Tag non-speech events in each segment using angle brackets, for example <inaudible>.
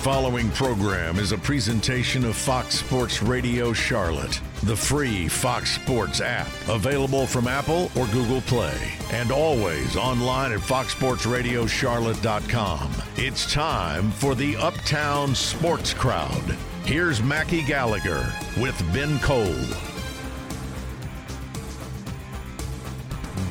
following program is a presentation of Fox Sports Radio Charlotte, the free Fox Sports app, available from Apple or Google Play, and always online at foxsportsradiocharlotte.com. It's time for the Uptown Sports Crowd. Here's Mackie Gallagher with Ben Cole.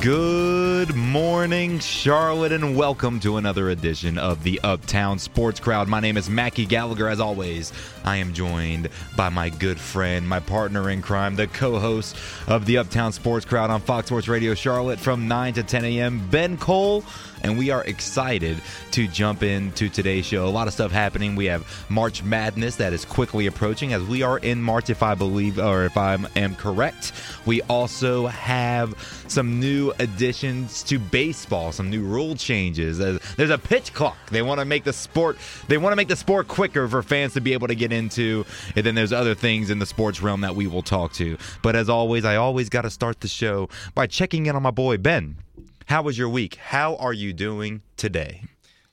Good morning, Charlotte, and welcome to another edition of the Uptown Sports Crowd. My name is Mackie Gallagher. As always, I am joined by my good friend, my partner in crime, the co host of the Uptown Sports Crowd on Fox Sports Radio Charlotte from 9 to 10 a.m., Ben Cole and we are excited to jump into today's show. A lot of stuff happening. We have March Madness that is quickly approaching as we are in March, if I believe or if I am correct. We also have some new additions to baseball, some new rule changes. There's a pitch clock. They want to make the sport. They want to make the sport quicker for fans to be able to get into. And then there's other things in the sports realm that we will talk to. But as always, I always got to start the show by checking in on my boy Ben. How was your week? How are you doing today?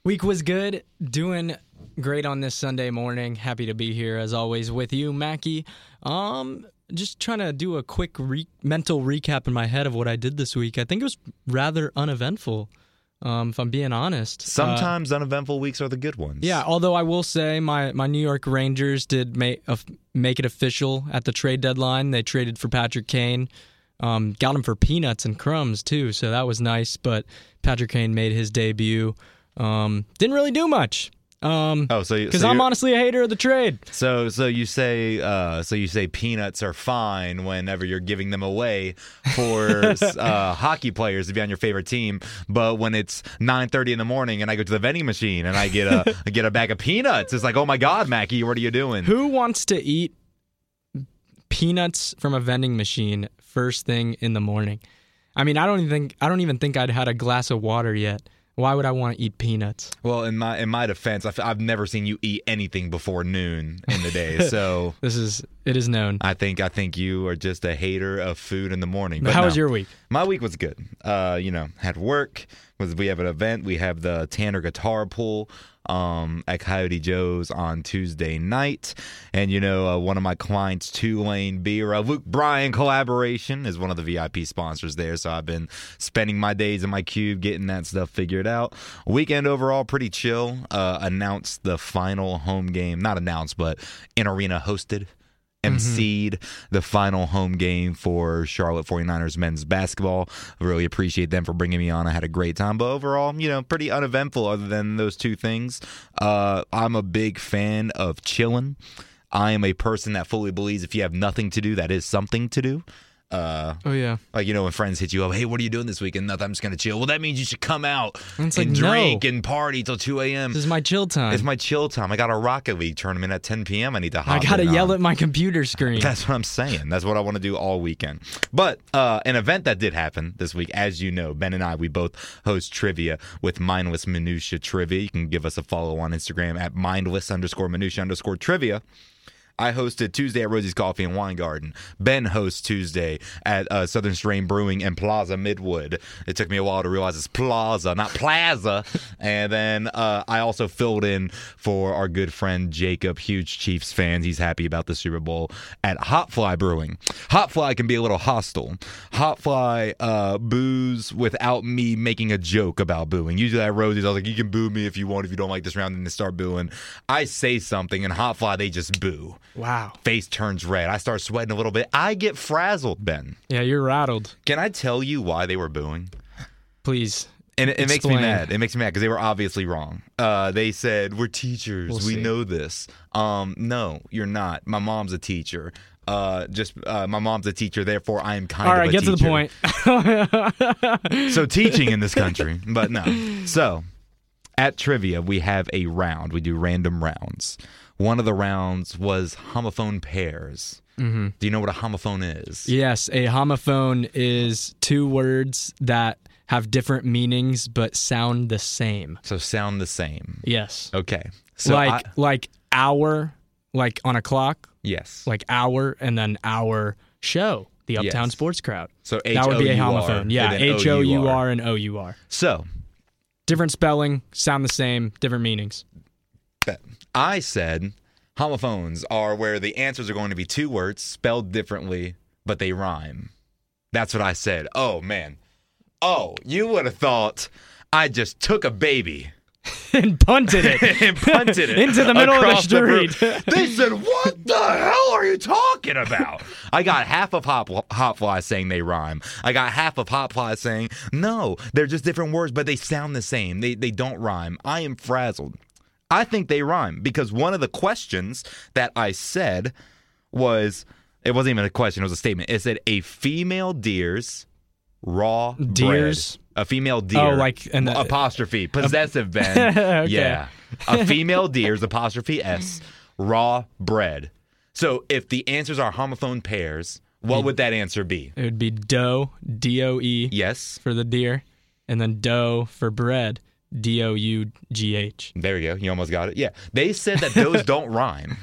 Week was good. Doing great on this Sunday morning. Happy to be here as always with you, Mackie. Um, just trying to do a quick re- mental recap in my head of what I did this week. I think it was rather uneventful. Um, if I'm being honest, sometimes uh, uneventful weeks are the good ones. Yeah, although I will say my, my New York Rangers did make uh, make it official at the trade deadline. They traded for Patrick Kane. Um, got him for peanuts and crumbs too, so that was nice. But Patrick Kane made his debut. Um, didn't really do much. Um, oh, so because so I'm honestly a hater of the trade. So, so you say, uh, so you say peanuts are fine whenever you're giving them away for <laughs> uh, hockey players to be on your favorite team, but when it's 9:30 in the morning and I go to the vending machine and I get a <laughs> I get a bag of peanuts, it's like, oh my god, Mackie, what are you doing? Who wants to eat peanuts from a vending machine first thing in the morning? I mean, I don't even think I don't even think I'd had a glass of water yet. Why would I want to eat peanuts? Well, in my in my defense, I've, I've never seen you eat anything before noon in the day. So <laughs> this is it is known. I think I think you are just a hater of food in the morning. But how no, was your week? My week was good. Uh, you know, had work. Was we have an event. We have the Tanner Guitar Pool um, at Coyote Joe's on Tuesday night. And, you know, uh, one of my clients, Two Lane Beer, a Luke Bryan collaboration, is one of the VIP sponsors there. So I've been spending my days in my cube getting that stuff figured out. Weekend overall, pretty chill. Uh, announced the final home game, not announced, but in arena hosted emceed mm-hmm. the final home game for Charlotte 49ers men's basketball. Really appreciate them for bringing me on. I had a great time, but overall, you know, pretty uneventful other than those two things. Uh, I'm a big fan of chilling. I am a person that fully believes if you have nothing to do, that is something to do. Uh, oh yeah, like you know when friends hit you up, hey, what are you doing this weekend? Nothing. I'm just gonna chill. Well, that means you should come out and, like, drink no. and party till 2 a.m. This is my chill time. It's my chill time. I got a Rocket League tournament at 10 p.m. I need to. I gotta yell on. at my computer screen. That's what I'm saying. That's what I want to do all weekend. But uh, an event that did happen this week, as you know, Ben and I, we both host trivia with Mindless Minutia Trivia. You can give us a follow on Instagram at mindless underscore minutia underscore trivia. I hosted Tuesday at Rosie's Coffee and Wine Garden. Ben hosts Tuesday at uh, Southern Strain Brewing and Plaza Midwood. It took me a while to realize it's Plaza, not Plaza. <laughs> and then uh, I also filled in for our good friend Jacob, huge Chiefs fans. He's happy about the Super Bowl at Hot Fly Brewing. Hot Fly can be a little hostile. Hot Fly uh, boos without me making a joke about booing. Usually at Rosie's, I was like, you can boo me if you want, if you don't like this round, then start booing. I say something, and Hot Fly, they just boo. Wow. Face turns red. I start sweating a little bit. I get frazzled, Ben. Yeah, you're rattled. Can I tell you why they were booing? Please. And it, it makes me mad. It makes me mad because they were obviously wrong. Uh, they said, We're teachers. We'll we see. know this. Um, no, you're not. My mom's a teacher. Uh, just uh, my mom's a teacher, therefore I am kind All of right, get teacher. to the point. <laughs> <laughs> so teaching in this country, but no. So at trivia, we have a round. We do random rounds. One of the rounds was homophone pairs. Mm-hmm. Do you know what a homophone is? Yes, a homophone is two words that have different meanings but sound the same. So sound the same. Yes. Okay. So like I, like hour, like on a clock. Yes. Like hour, and then our show, the Uptown yes. Sports Crowd. So H-O-U-R, that would be a homophone. Yeah, H O U R and O U R. So different spelling, sound the same, different meanings. I said homophones are where the answers are going to be two words spelled differently, but they rhyme. That's what I said. Oh, man. Oh, you would have thought I just took a baby <laughs> and punted it <laughs> and punted it <laughs> into the middle of the street. room. they said, "What the hell are you talking about?" I got half of hop hot fly saying they rhyme. I got half of hot fly saying no, they're just different words, but they sound the same. They they don't rhyme. I am frazzled. I think they rhyme because one of the questions that I said was it wasn't even a question; it was a statement. It said a female deer's raw bread. Deers? A female deer. Oh, like- the- apostrophe <laughs> possessive Ben. <laughs> Okay. Yeah, a female deer's apostrophe s raw bread. So if the answers are homophone pairs, what would that answer be? It would be doe, D O E Yes. for the deer, and then dough for bread, D O U G H. There you go. You almost got it. Yeah. They said that those <laughs> don't rhyme.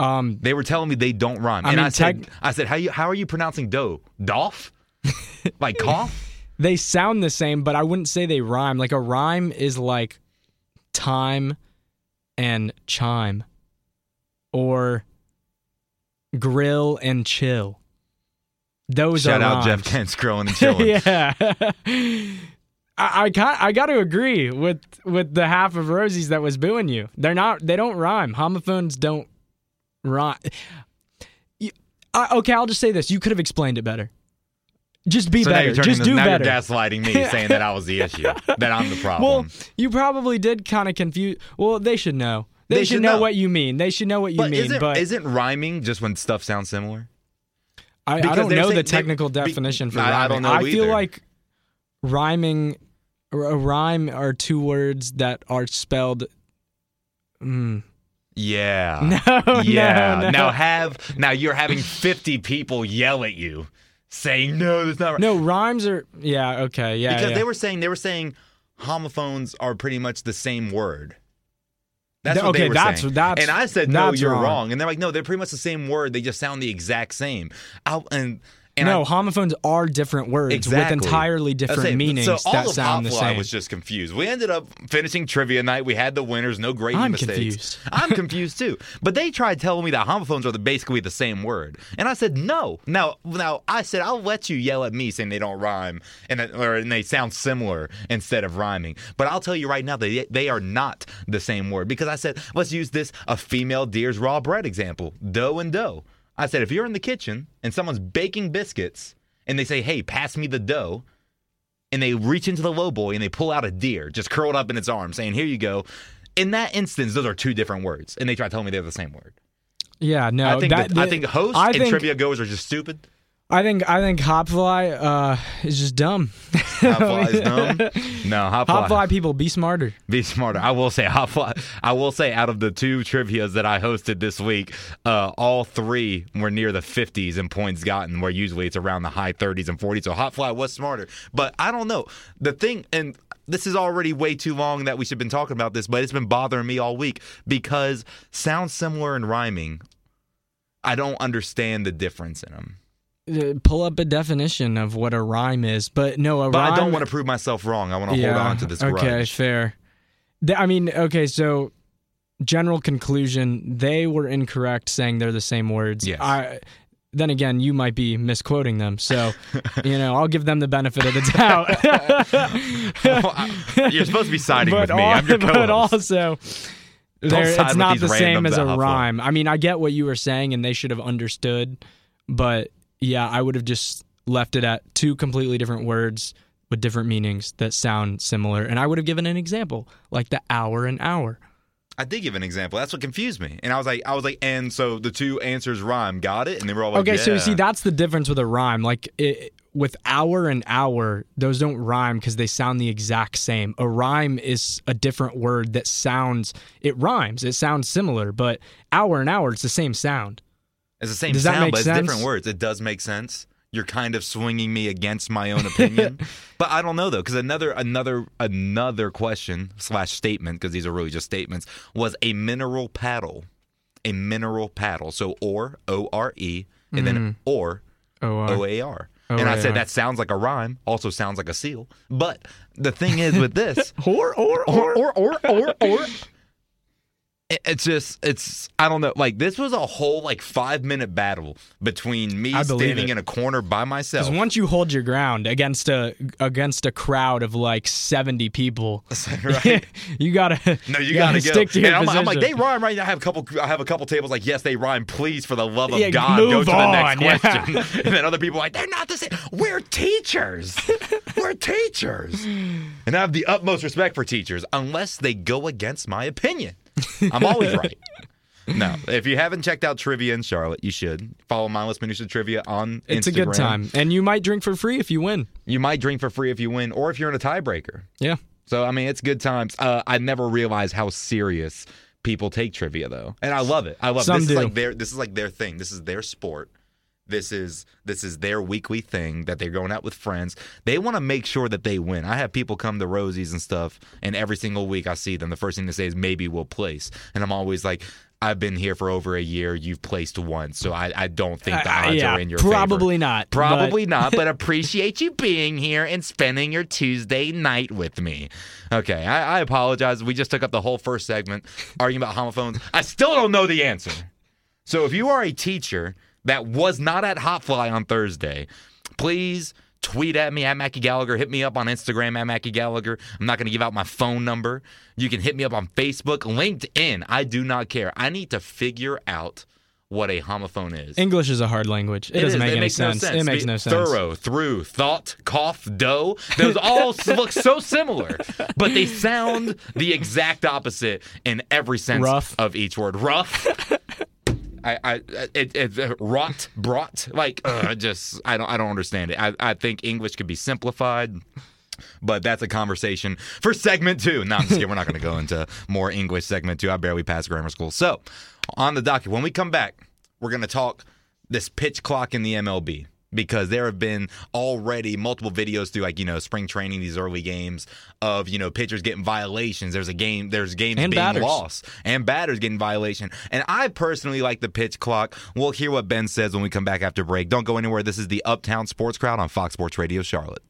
Um, They were telling me they don't rhyme. I and mean, I said, tech- I said, how you how are you pronouncing dough? Dolph? like cough? <laughs> they sound the same, but I wouldn't say they rhyme. Like a rhyme is like time and chime, or grill and chill. Those Shout are out rhymes. Jeff Kent's <laughs> grilling and chilling. yeah. I I, got, I got to agree with with the half of Rosie's that was booing you. They're not. They don't rhyme. Homophones don't rhyme. You, I, okay, I'll just say this. You could have explained it better. Just be So better. Just do now better. you're gaslighting me, saying that I was the issue, <laughs> that I'm the problem. Well, you probably did kind of confuse. Well, they should know. They, They should, should know, know. what you mean. They should know what you but mean. isn't, but isn't rhyming just when stuff sounds similar? I, I don't know the they- technical be- definition for I- I don't know feel either. like rhyming, a rhyme are two words that are spelled. Mm. Yeah. <laughs> No, yeah. no, no. Now have now you're having 50 people yell at you saying no, that's not right. No, rhymes are. Yeah, okay, yeah. because yeah. they were saying they were saying homophones are pretty much the same word. That's Th- what they okay, were that's- saying. that's- and I said no, you're wrong. wrong. And they're like, no, they're pretty much the same word. They just sound the exact same. I, and and no, I, homophones are different words Exactly. with entirely different say, meanings so all that of sound the same. was just confused. We ended up finishing trivia night. We had the winners, no great I'm mistakes. confused. <laughs> I'm confused too. But they tried telling me that homophones are the, basically the same word, and I said no. Now, now I said I'll let you yell at me saying they don't rhyme and that, or and they sound similar instead of rhyming. But I'll tell you right now they they are not the same word because I said let's use this a female deer's raw bread example, dough and dough. I said if you're in the kitchen and someone's baking biscuits and they say, "Hey, pass me the dough." and they reach into the low boy and they pull out a deer just curled up in its arms, saying, "Here you go." In that instance, those are two different words, and they try to tell me they're the same word. yeah, no. I think that, that, I think hosts I and think, trivia goers are just stupid. I think I think Hopfly uh, is just dumb. Hotfly is <laughs> dumb. No, Hotfly. Hopfly people be smarter. Be smarter. I will say, Hotfly. I will say, out of the two trivia's that I hosted this week, uh, all three were near the 50s in points gotten, where usually it's around the high 30s and 40s. So Hotfly was smarter, but I don't know the thing. And this is already way too long that we should have been talking about this, but it's been bothering me all week because sounds similar and rhyming. I don't understand the difference in them. Uh, pull up a definition of what a rhyme is, but no, a But rhyme. I don't want to prove myself wrong. I want to hold on to this Okay, grudge. fair. I mean, okay, so general conclusion, they were incorrect saying they're the same words. Yes. I then again, you might be misquoting them. So, you know, I'll give them the benefit of the doubt. <laughs> You're supposed to be siding but with me. al- I'm your <laughs> but also it's not the same as a rhyme. I mean, I get what you were saying and they should have understood, but yeah, I would have just left it at two completely different words with different meanings that sound similar and I would have given an example like the hour and hour. I did give an example. That's what confused me. And I was like, I was like, and so the two answers rhyme. Got it? And they were all like, Okay, so you see, that's the difference with a rhyme. Like it, with hour and hour, those don't rhyme because they sound the exact same. A rhyme is a different word that sounds. It rhymes. It sounds similar, but hour and hour, it's the same sound. It's the same Does sound, but it's sense? different words. It does make sense. You're kind of swinging me against my own opinion, <laughs> but I don't know though, because another another another question slash statement, because these are really just statements, was a mineral paddle, a mineral paddle. So or O R E, and then mm. or O A R. And I said that sounds like a rhyme, also sounds like a seal. But the thing is with this, <laughs> or or or or or or or it's just it's I don't know. Like this was a whole like five minute battle between me standing it. in a corner by myself. Because once you hold your ground against a against a crowd of like seventy people, <laughs> right? <laughs> you gotta No, you, gotta, gotta, stick to your I'm, position. I'm like, they rhyme right now. I have a couple. I have a couple tables like, yes, they rhyme. Please, for the love of Yeah, God, go to the next on, yeah. question. <laughs> and then other people are like, they're not the same. We're teachers. We're teachers. And I have the utmost respect for teachers, unless they go against my opinion. <laughs> I'm always right. No, if you haven't checked out Trivia in Charlotte, you should follow Mindless Minutia Trivia on Instagram. it's Instagram. a good time, and you might drink for free if you win. You might drink for free if you win, or if you're in a tiebreaker. Yeah, So I mean, it's good times. Uh, I never realized how serious people take trivia, though, and I love it. I love Some this do. is like their this is like their thing. This is their sport. This is this is their weekly thing that they're going out with friends. They want to make sure that they win. I have people come to Rosie's and stuff, and every single week I see them. The first thing they say is maybe we'll place, and I'm always like. I've been here for over a year. You've placed once, so I, I don't think the Uh, odds yeah, are in your favor. probably not. but- Probably not, but <laughs> appreciate you being here and spending your Tuesday night with me. Okay, I, I apologize. We just took up the whole first segment arguing about homophones. I still don't know the answer. So if you are a teacher that was not at Hotfly on Thursday, please tweet at me at Mackie Gallagher. Hit me up on Instagram at Mackie Gallagher. I'm not going to give out my phone number. You can hit me up on Facebook, LinkedIn. I do not care. I need to figure out what a homophone is. English is a hard language. It, doesn't is. make any makes sense. No sense. It makes Be- no sense. Thorough, through, thought, cough, dough. Those all <laughs> look so similar, but they sound the exact opposite in every sense Rough. of each word. Rough. I, I, it, it, rot, brought, like, uh, just, I don't, I don't understand it. I, I think English could be simplified. But that's a conversation for segment two. No, I'm just kidding. We're not going to go into more English segment two. I barely passed grammar school. So, on the docket, when we come back, we're going to talk this pitch clock in the MLB because there have been already multiple videos through like you know spring training these early games of you know pitchers getting violations. There's a game there's games And being batters. lost and batters getting violation. And i personally like the pitch clock. We'll hear what ben says when we come back after break. Don't go anywhere. This is the uptown sports crowd on fox sports radio charlotte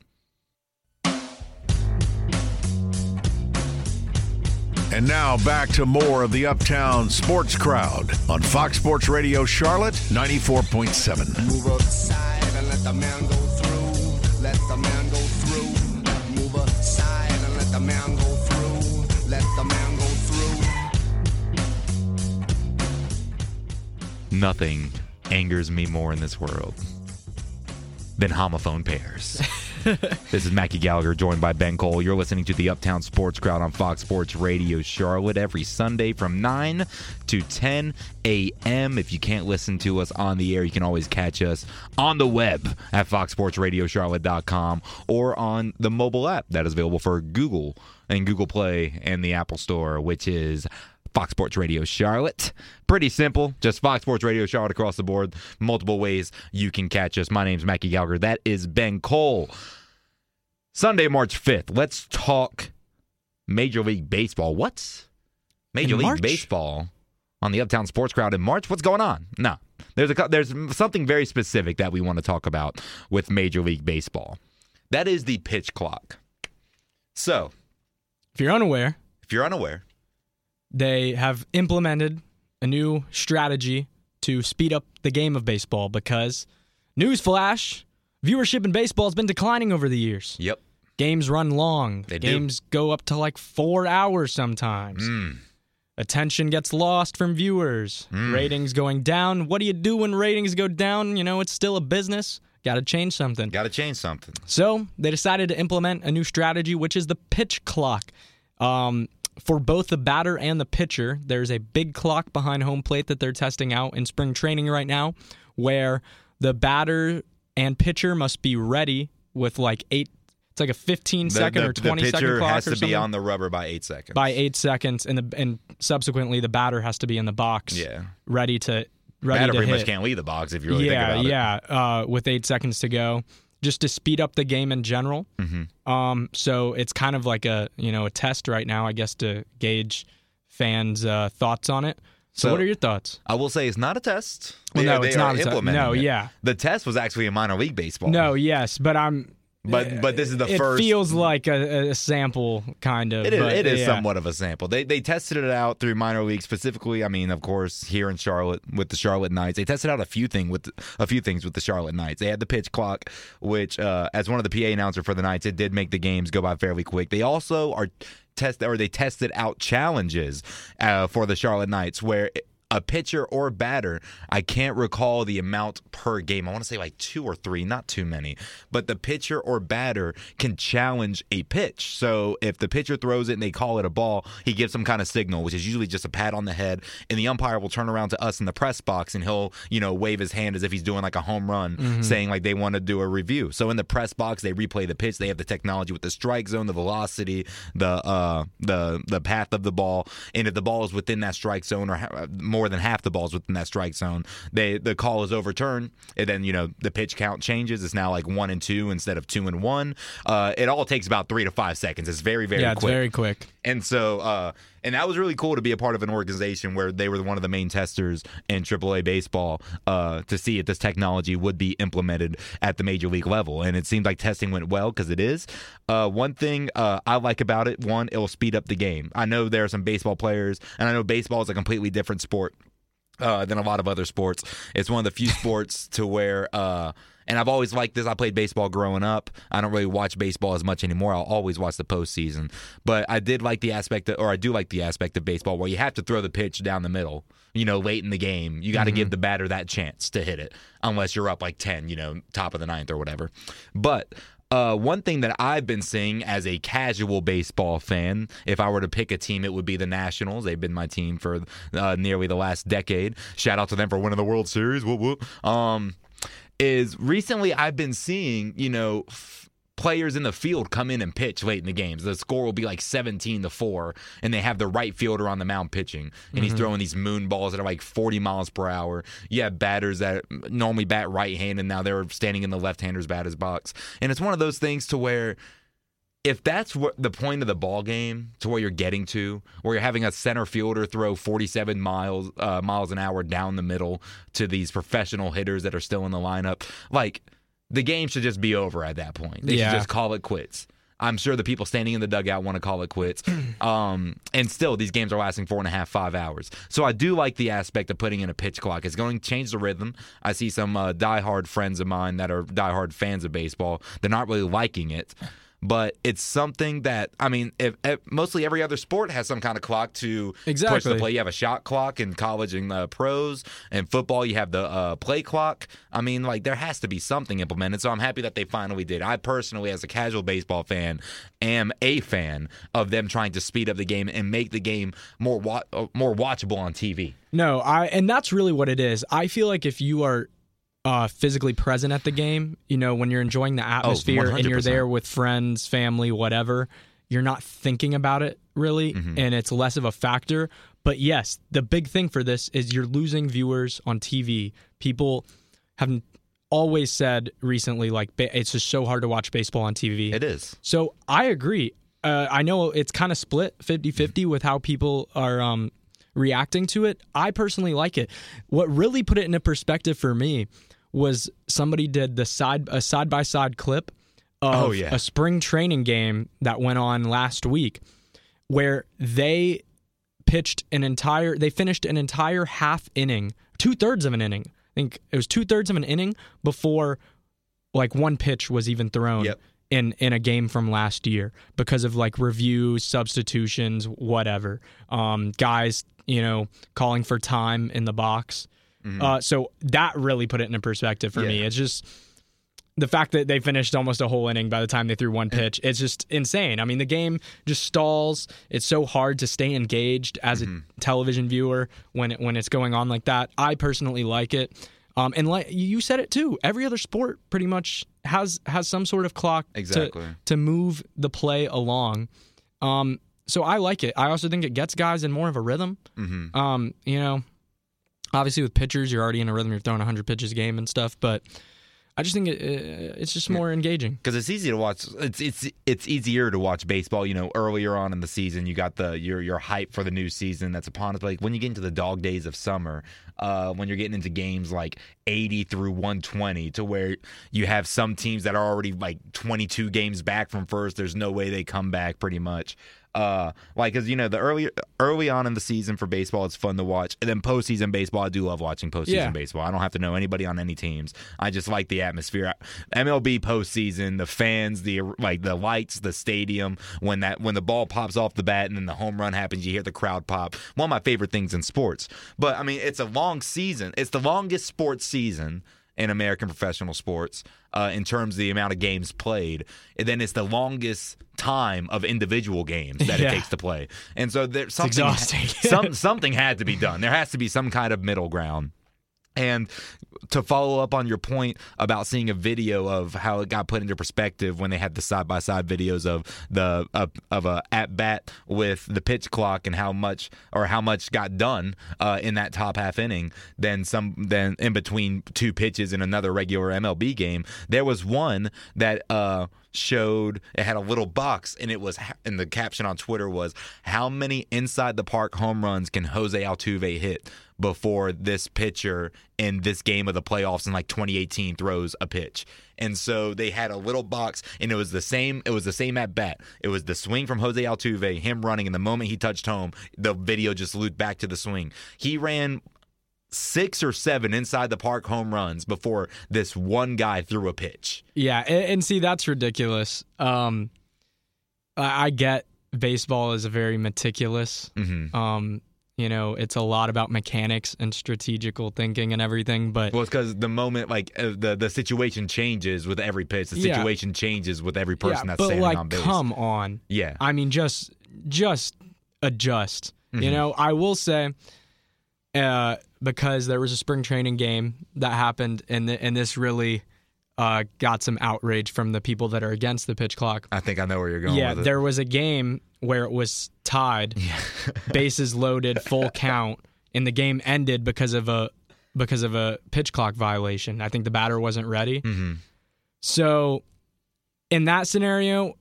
And now back to more of the Uptown Sports Crowd on Fox Sports Radio Charlotte 94.7. Move aside and let the man go through. Let the man go through. Move aside and let the man go through. Let the man go through. nothing angers me more in this world than homophone pairs. <laughs> <laughs> this is Mackie Gallagher, joined by Ben Cole. You're listening to the Uptown Sports Crowd on Fox Sports Radio Charlotte every Sunday from 9 to 10 a.m. If you can't listen to us on the air, you can always catch us on the web at foxsportsradiocharlotte.com or on the mobile app that is available for Google and Google Play and the Apple Store, which is Fox Sports Radio Charlotte. Pretty simple. Just Fox Sports Radio Charlotte across the board. Multiple ways you can catch us. My name's Mackie Gallagher. That is Ben Cole. Sunday, March 5th. Let's talk Major League Baseball. What's Major In League March? Baseball on the Uptown Sports Crowd in March? What's going on? No. There's a there's something very specific that we want to talk about with Major League Baseball. That is the pitch clock. So, If you're unaware, if you're unaware, they have implemented a new strategy to speed up the game of baseball because, newsflash, viewership in baseball has been declining over the years. yep. Games run long. They do. Games go up to like four hours sometimes. Mm. Attention gets lost from viewers. Ratings going down. What do you do when ratings go down? You know, it's still a business. Got to change something. Got to change something. So they decided to implement a new strategy, which is the pitch clock. Um, for both the batter and the pitcher, there's a big clock behind home plate that they're testing out in spring training right now, where the batter and pitcher must be ready with like eight. It's like a 15 The- second the, or 20 the pitcher clock has to be on the rubber by eight seconds. by eight seconds, and the and subsequently the batter has to be in the box, Yeah. ready to ready Batter to pretty hit. much can't leave the box if you really yeah, think about it. yeah. Uh, with eight seconds to go, just to speed up the game in general. Mm-hmm. Um, so it's kind of like a you know a test right now, I guess, to gauge fans' uh, thoughts on it. So, So- what are your thoughts? I will say it's not a test. Well, They- no, they it's not a No, it. yeah. The test was actually in minor league baseball. No, yes, but I'm But but this is the it first. feels like a, a sample, kind of. It is, but, it is yeah. somewhat of a sample. They they tested it out through minor leagues specifically. I mean, of course, here in Charlotte with the Charlotte Knights, they tested out a few thing with a few things with the Charlotte Knights. They had the pitch clock, which uh, as one of the PA announcer for the Knights, it did make the games go by fairly quick. They also are test or they tested out challenges uh, for the Charlotte Knights where. A pitcher or batter, I can't recall the amount per game. I want to say like two or three, not too many. But the pitcher or batter can challenge a pitch. So if the pitcher throws it and they call it a ball, he gives some kind of signal, which is usually just a pat on the head, and the umpire will turn around to us in the press box and he'll, you know, wave his hand as if he's doing like a home run, saying like they want to do a review. So in the press box, they replay the pitch. They have the technology with the strike zone, the velocity, the uh, the the path of the ball, and if the ball is within that strike zone or ha- more than half the balls within that strike zone, they the call is overturned, and then you know the pitch count changes. It's now like one and two instead of two and one. Uh, it all takes about three to five seconds. It's very very Yeah, it's quick. very quick. And so, uh, and that was really cool to be a part of an organization where they were one of the main testers in AAA baseball uh, to see if this technology would be implemented at the major league level. And it seems like testing went well because it is. Uh, one thing uh, I like about it, one, it will speed up the game. I know there are some baseball players, and I know baseball is a completely different sport uh, than a lot of other sports. It's one of the few <laughs> sports to where, uh, and I've always liked this. I played baseball growing up. I don't really watch baseball as much anymore. I'll always watch the postseason, but I did like the aspect, of, or I do like the aspect of baseball where you have to throw the pitch down the middle. You know, late in the game, you got to give the batter that chance to hit it, unless you're up like ten. You know, top of the ninth or whatever. But uh, one thing that I've been seeing as a casual baseball fan, if I were to pick a team, it would be the Nationals. They've been my team for uh, nearly the last decade. Shout out to them for winning the World Series. Whoop whoop. Um, is recently I've been seeing, you know. F- Players in the field come in and pitch late in the games. The score will be like 17 to 4, and they have the right fielder on the mound pitching. And he's mm-hmm. throwing these moon balls that are like 40 miles per hour. You have batters that normally bat right handed, now they're standing in the left hander's batter's box. And it's one of those things to where if that's what the point of the ball game to where you're getting to, where you're having a center fielder throw 47 miles uh, miles an hour down the middle to these professional hitters that are still in the lineup, like the game should just be over at that point. They Yeah. should just call it quits. I'm sure the people standing in the dugout want to call it quits. <clears throat> Um, and still, these games are lasting four and a half, five hours. So I do like the aspect of putting in a pitch clock. It's going to change the rhythm. I see some uh, diehard friends of mine that are diehard fans of baseball. They're not really liking it. But it's something that I mean, if, if mostly every other sport has some kind of clock to push the play. You have a shot clock in college and uh, pros, and football you have the uh, play clock. I mean, like there has to be something implemented. So I'm happy that they finally did. I personally, as a casual baseball fan, am a fan of them trying to speed up the game and make the game more wa- more watchable on TV. No, I and that's really what it is. I feel like if you are uh, physically present at the game, you know, when you're enjoying the atmosphere and you're there with friends, family, whatever, you're not thinking about it really, and it's less of a factor. But yes, the big thing for this is you're losing viewers on TV. People have always said recently, like, it's just so hard to watch baseball on TV. It is. So I agree. Uh, I know it's kind of split 50 50 with how people are um, reacting to it. I personally like it. What really put it into perspective for me was somebody did the side a side by side clip of Oh, yeah. a spring training game that went on last week where they pitched an entire they finished an entire half inning, two thirds of an inning. I think it was two thirds of an inning before like one pitch was even thrown Yep. in in a game from last year because of like reviews, substitutions, whatever. Um, guys, you know, calling for time in the box. Uh, so that really put it into perspective for me. It's just the fact that they finished almost a whole inning by the time they threw one pitch. It's just insane. I mean, the game just stalls. It's so hard to stay engaged as a television viewer when it, when it's going on like that. I personally like it. Um, and like you said it too, every other sport pretty much has has some sort of clock to- Exactly. to move the play along. Um, so I like it. I also think it gets guys in more of a rhythm. Mm-hmm. Um, you know, obviously with pitchers, you're already in a rhythm. You're throwing 100 pitches a game and stuff, but I just think it, it's just more engaging. because it's easy to watch. It's it's it's easier to watch baseball. You know, earlier on in the season, you got the your your hype for the new season that's upon us. Like when you get into the dog days of summer, uh, when you're getting into games like 80 through 120, to where you have some teams that are already like 22 games back from first. There's no way they come back. Pretty much. Uh, like, cause you know the early early on in the season for baseball, it's fun to watch, and then postseason baseball, I do love watching postseason Yeah. baseball. I don't have to know anybody on any teams. I just like the atmosphere. MLB postseason, the fans, the like the lights, the stadium. When that when the ball pops off the bat and then the home run happens, you hear the crowd pop. One of my favorite things in sports. But I mean, it's a long season. It's the longest sports season in American professional sports uh, in terms of the amount of games played. And then it's the longest time of individual games that Yeah. it takes to play. And so there's something exhausting. <laughs> some something had to be done. There has to be some kind of middle ground. And to follow up on your point about seeing a video of how it got put into perspective when they had the side by side videos of the of, of a at bat with the pitch clock and how much or how much got done uh, in that top half inning, then some then in between two pitches in another regular MLB game, there was one that uh, showed it had a little box and it was and the caption on Twitter was how many inside the park home runs can Jose Altuve hit before this pitcher in this game of the playoffs in like 2018 throws a pitch. And so they had a little box and it was the same it was the same at bat. It was the swing from Jose Altuve, him running and the moment he touched home, the video just looped back to the swing. He ran six or seven inside the park home runs before this one guy threw a pitch. Yeah, and, and see that's ridiculous. Um, I, I get baseball is a very meticulous. Mm-hmm. Um, you know, it's a lot about mechanics and strategical thinking and everything. But Well, it's because the moment, like uh, the the situation changes with every pitch. The Yeah. situation changes with every person yeah, that's but standing like, on base. come on. Yeah, I mean, just just adjust. You Mhm. know, I will say, uh, because there was a spring training game that happened, and th- and this really uh, got some outrage from the people that are against the pitch clock. I think I know where you're going. yeah, with it. there was a game where it was tied, <laughs> bases loaded, full count, and the game ended because of a because of a pitch clock violation. I think the batter wasn't ready. Mhm. So, in that scenario,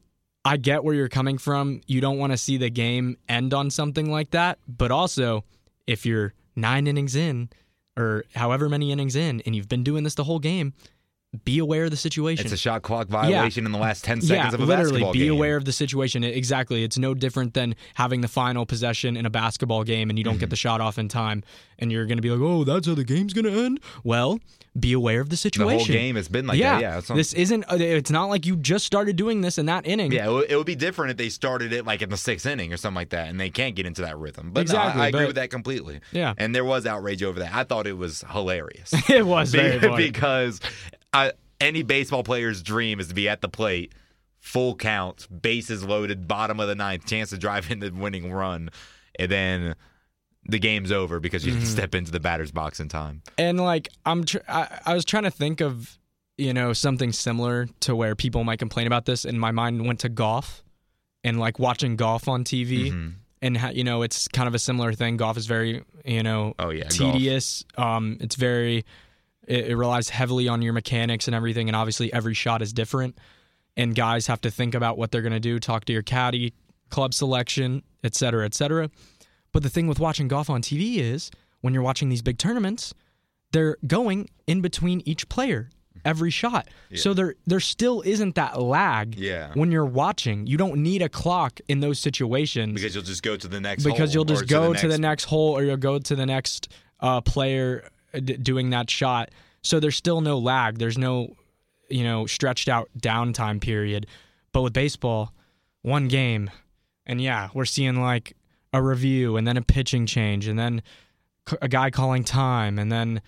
I get where you're coming from. You don't want to see the game end on something like that. But also, if you're nine innings in, or however many innings in, and you've been doing this the whole game, be aware of the situation. It's a shot clock violation in the last ten seconds yeah, of a literally basketball game. be aware of the situation. It- exactly. It's no different than having the final possession in a basketball game and you don't Mm-hmm. get the shot off in time and you're going to be like, "Oh, that's how the game's going to end." Well, be aware of the situation. The whole game has been like yeah, that. Yeah, it's this isn't. uh, It's not like you just started doing this in that inning. yeah. It would, be different if they started it like in the sixth inning or something like that, and they can't get into that rhythm. But no, I- Exactly, I, agree but- with that completely. Yeah. and there was outrage over that. I thought it was hilarious. <laughs> it was Be- very <laughs> because I, any baseball player's dream is to be at the plate, full count, bases loaded, bottom of the ninth, chance to drive <laughs> in the winning run, and then the game's over because you didn't Mm-hmm. step into the batter's box in time. And like I'm, tr- I, I was trying to think of, you know, something similar to where people might complain about this, and my mind went to golf, and like watching golf on TV, Mm-hmm. and ha- you know, it's kind of a similar thing. Golf is very, you know, Oh, yeah, golf. tedious. Um, it's very, it, it relies heavily on your mechanics and everything, and obviously every shot is different, and guys have to think about what they're gonna do, talk to your caddy, club selection, et cetera, et cetera. But the thing with watching golf on TV is when you're watching these big tournaments, they're going in between each player every shot. So there there still isn't that lag Yeah. when you're watching. You don't need a clock in those situations Because you'll just go to the next because hole you'll just go to the, next- next hole or you'll go to the next uh, player Uh, d- doing that shot. So there's still no lag. There's no, you know, stretched out downtime period. But with baseball, one game, and yeah, we're seeing like a review and then a pitching change and then a guy calling time and then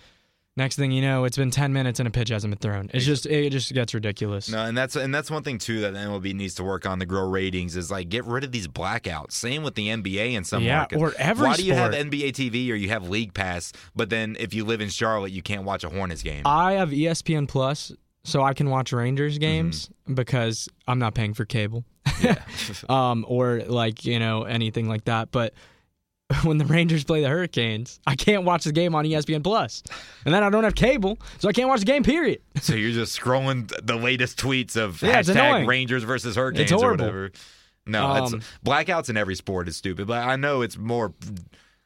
next thing you know, it's been 10 minutes and a pitch hasn't been thrown. It's just it just gets ridiculous. No, and that's and that's one thing too that the MLB needs to work on to grow ratings is like get rid of these blackouts. Same with the NBA in some Yeah, markets. or every Why do you have sport. NBA TV or you have League Pass, but then if you live in Charlotte, you can't watch a Hornets game? I have ESPN Plus, so I can watch Rangers games Mm-hmm. because I'm not paying for cable, <laughs> um, or like you know anything like that. But <laughs> when the Rangers play the Hurricanes, I can't watch the game on ESPN Plus, and then I don't have cable, so I can't watch the game. Period. So you're just scrolling the latest tweets of Yeah, hashtag. Rangers versus Hurricanes or whatever. No, Um, it's blackouts in every sport is stupid, but I know it's more.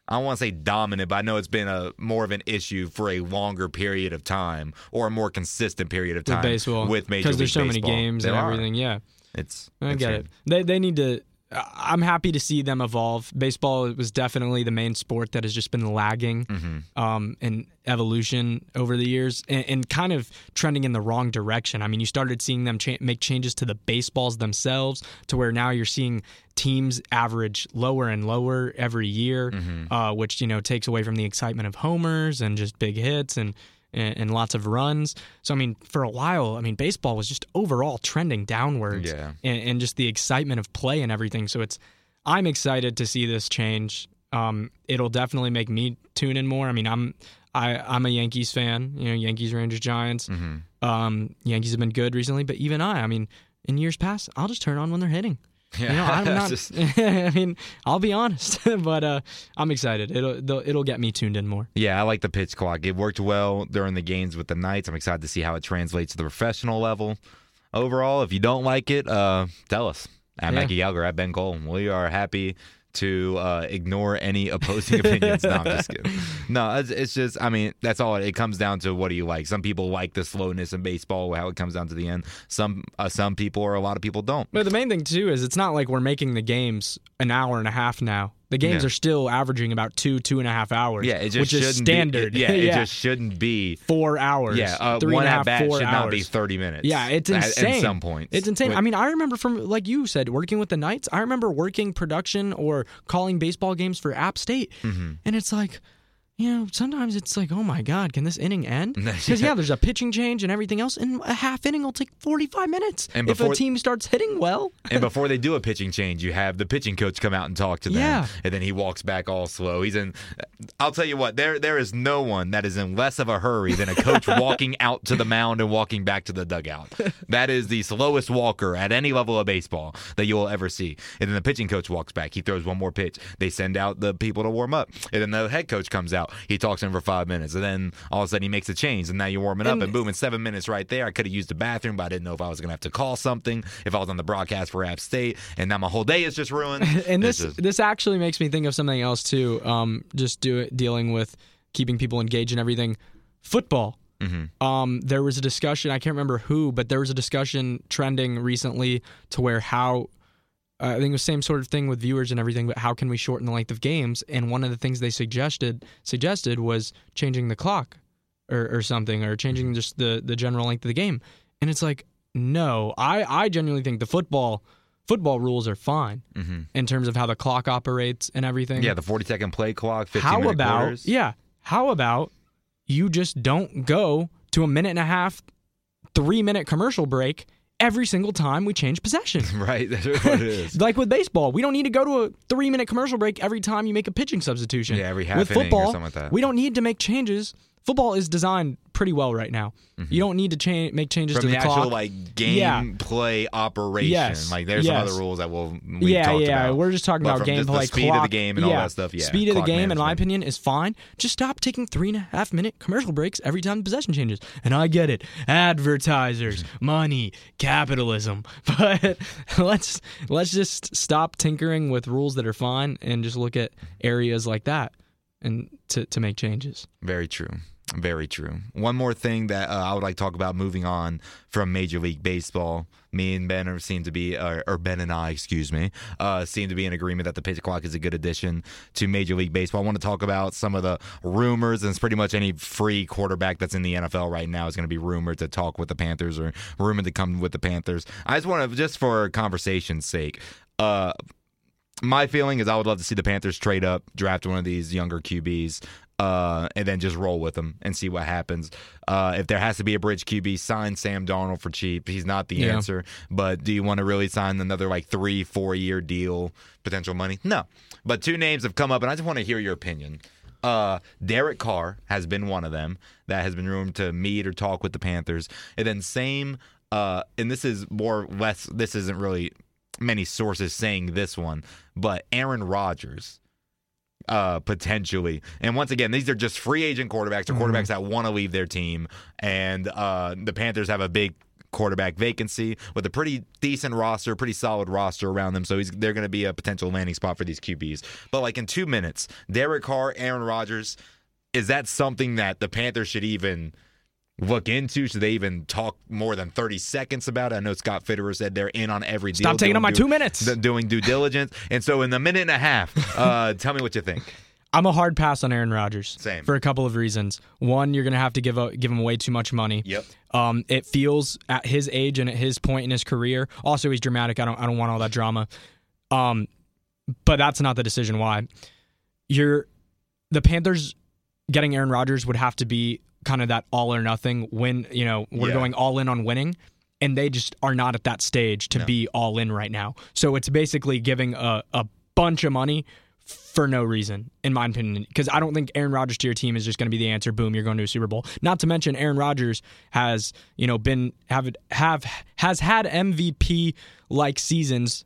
I don't want to say dominant, but I know it's been a more of an issue for a longer period of time or a more consistent period of time with baseball with major because there's so League many games There and are. everything. Yeah, It's I it's get it. They they need to. I'm happy to see them evolve. Baseball was definitely the main sport that has just been lagging Mm-hmm. um, in evolution over the years and, and kind of trending in the wrong direction. I mean, you started seeing them cha- make changes to the baseballs themselves to where now you're seeing teams average lower and lower every year, Mm-hmm. uh, which you know takes away from the excitement of homers and just big hits and and, and lots of runs. So I mean, for a while, I mean, baseball was just overall trending downwards, Yeah. and, and just the excitement of play and everything. So it's, I'm excited to see this change. Um, it'll definitely make me tune in more. I mean, I'm, I, I'm a Yankees fan. You know, Yankees, Rangers, Giants. Mm-hmm. Um, Yankees have been good recently, but even I, I mean, in years past, I'll just turn on when they're hitting. <laughs> Yeah, You know, I'm <laughs> not. Just- <laughs> I mean, I'll be honest, but uh, I'm excited. It'll it'll get me tuned in more. Yeah, I like the pitch clock. It worked well during the games with the Knights. I'm excited to see how it translates to the professional level. Overall, if you don't like it, uh, tell us. At Yeah. Mackie Gallagher, at Ben Cole. We are happy to uh, ignore any opposing <laughs> opinions. no, I'm just kidding. No, it's, it's just, I mean, that's all. It comes down to what do you like. Some people like the slowness in baseball, how it comes down to the end. Some uh, some people or a lot of people don't. But the main thing too is it's not like we're making the games an hour and a half now. The games Yeah. are still averaging about two, two and a half hours. Yeah, it just which shouldn't is standard. Be, it- yeah, it <laughs> just shouldn't be. four hours. Yeah, uh, three one and a bat four should hours. not be 30 minutes. Yeah, it's insane. At some points, It's insane. With- I mean, I remember from like you said, working with the Knights. I remember working production or calling baseball games for App State, Mm-hmm. and it's like. You know, sometimes it's like, oh my God, can this inning end? <laughs> Because Yeah. yeah, there's a pitching change and everything else, and a half inning will take 45 minutes And if a team starts hitting well. and <laughs> before they do a pitching change, you have the pitching coach come out and talk to them, Yeah. and then he walks back all slow. He's in. I'll tell you what, there there is no one that is in less of a hurry than a coach <laughs> walking out to the mound and walking back to the dugout. That is the slowest walker at any level of baseball that you will ever see. And then the pitching coach walks back. He throws one more pitch. They send out the people to warm up, and then the head coach comes out. He talks to him for five minutes, and then all of a sudden he makes a change, and now you're warming up, And- and boom, in seven minutes right there. I could have used the bathroom, but I didn't know if I was going to have to call something, if I was on the broadcast for App State, and now my whole day is just ruined. <laughs> and this just- this actually makes me think of something else too. Um, just do it, dealing with keeping people engaged and everything. Football. Mm-hmm. Um, there was a discussion. I can't remember who, but there was a discussion trending recently to where how. I think it was the same sort of thing with viewers and everything, but how can we shorten the length of games? And one of the things they suggested suggested was changing the clock, or, or something, or changing just the the general length of the game. And it's like, no, I I genuinely think the football football rules are fine in terms of how the clock operates and everything. Mm-hmm. yeah, the 40 second play clock, 15 how minute about quarters. yeah? How about you just don't go to a minute and a half, three minute commercial break every single time we change possession? <laughs> Right, that's what it <laughs> is. Like with baseball, we don't need to go to a three minute commercial break every time you make a pitching substitution. Yeah, every half With football, something like that. we don't need to make changes. Football is designed pretty well right now. You don't need to change make changes Mm-hmm. From to the, the, actual clock. like game Yeah. play operation, Yes, like there's some other rules that we'll we've yeah, yeah. about. We're just talking But about gameplay, the speed clock, of the game and yeah. all that stuff. Yeah, speed of the game, in my opinion, is fine. Just stop taking three and a half minute commercial breaks every time the possession changes. And I get it, advertisers, <laughs> money, capitalism. <laughs> But let's let's just stop tinkering with rules that are fine and just look at areas like that and to to make changes. Very true. Very true. One more thing that uh, I would like to talk about moving on from Major League Baseball. Me and Ben are seem to be, uh, or Ben and I, excuse me, uh, seem to be in agreement that the pitch clock is a good addition to Major League Baseball. I want to talk about some of the rumors, and it's pretty much any free quarterback that's in the NFL right now is going to be rumored to talk with the Panthers or rumored to come with the Panthers. I just want to, just for conversation's sake, uh, my feeling is I would love to see the Panthers trade up, draft one of these younger QBs, uh, and then just roll with them and see what happens. Uh, if there has to be a bridge QB, sign Sam Darnold for cheap. He's not the Yeah. answer. But do you want to really sign another like three, four year deal, potential money? No. But two names have come up, and I just want to hear your opinion. Uh, Derek Carr has been one of them that has been rumored to meet or talk with the Panthers, and then same. Uh, and this is more or less. This isn't really many sources saying this one, but Aaron Rodgers uh, potentially. And once again, these are just free agent quarterbacks or quarterbacks that want to leave their team. And uh, the Panthers have a big quarterback vacancy with a pretty decent roster, pretty solid roster around them. So he's, they're going to be a potential landing spot for these QBs. But like in two minutes, Derek Carr, Aaron Rodgers, is that something that the Panthers should even look into? Should they even talk more than 30 seconds about it? I know Scott Fitterer said they're in on every deal. Stop taking up my due- two minutes. Doing due diligence. And so in the minute and a half, uh, <laughs> tell me what you think. I'm a hard pass on Aaron Rodgers. Same. For a couple of reasons. One, you're going to have to give a, give him way too much money. Yep. Um, it feels at his age and at his point in his career. Also, he's dramatic. I don't I don't want all that drama. Um, but that's not the decision why. You're the Panthers getting Aaron Rodgers would have to be kind of that all or nothing win, you know, we're Yeah. going all in on winning. And they just are not at that stage to be all in right now. So it's basically giving a, a bunch of money for no reason, in my opinion. Because I don't think Aaron Rodgers to your team is just going to be the answer. Boom, you're going to a Super Bowl. Not to mention Aaron Rodgers has, you know, been have have has had MVP like seasons,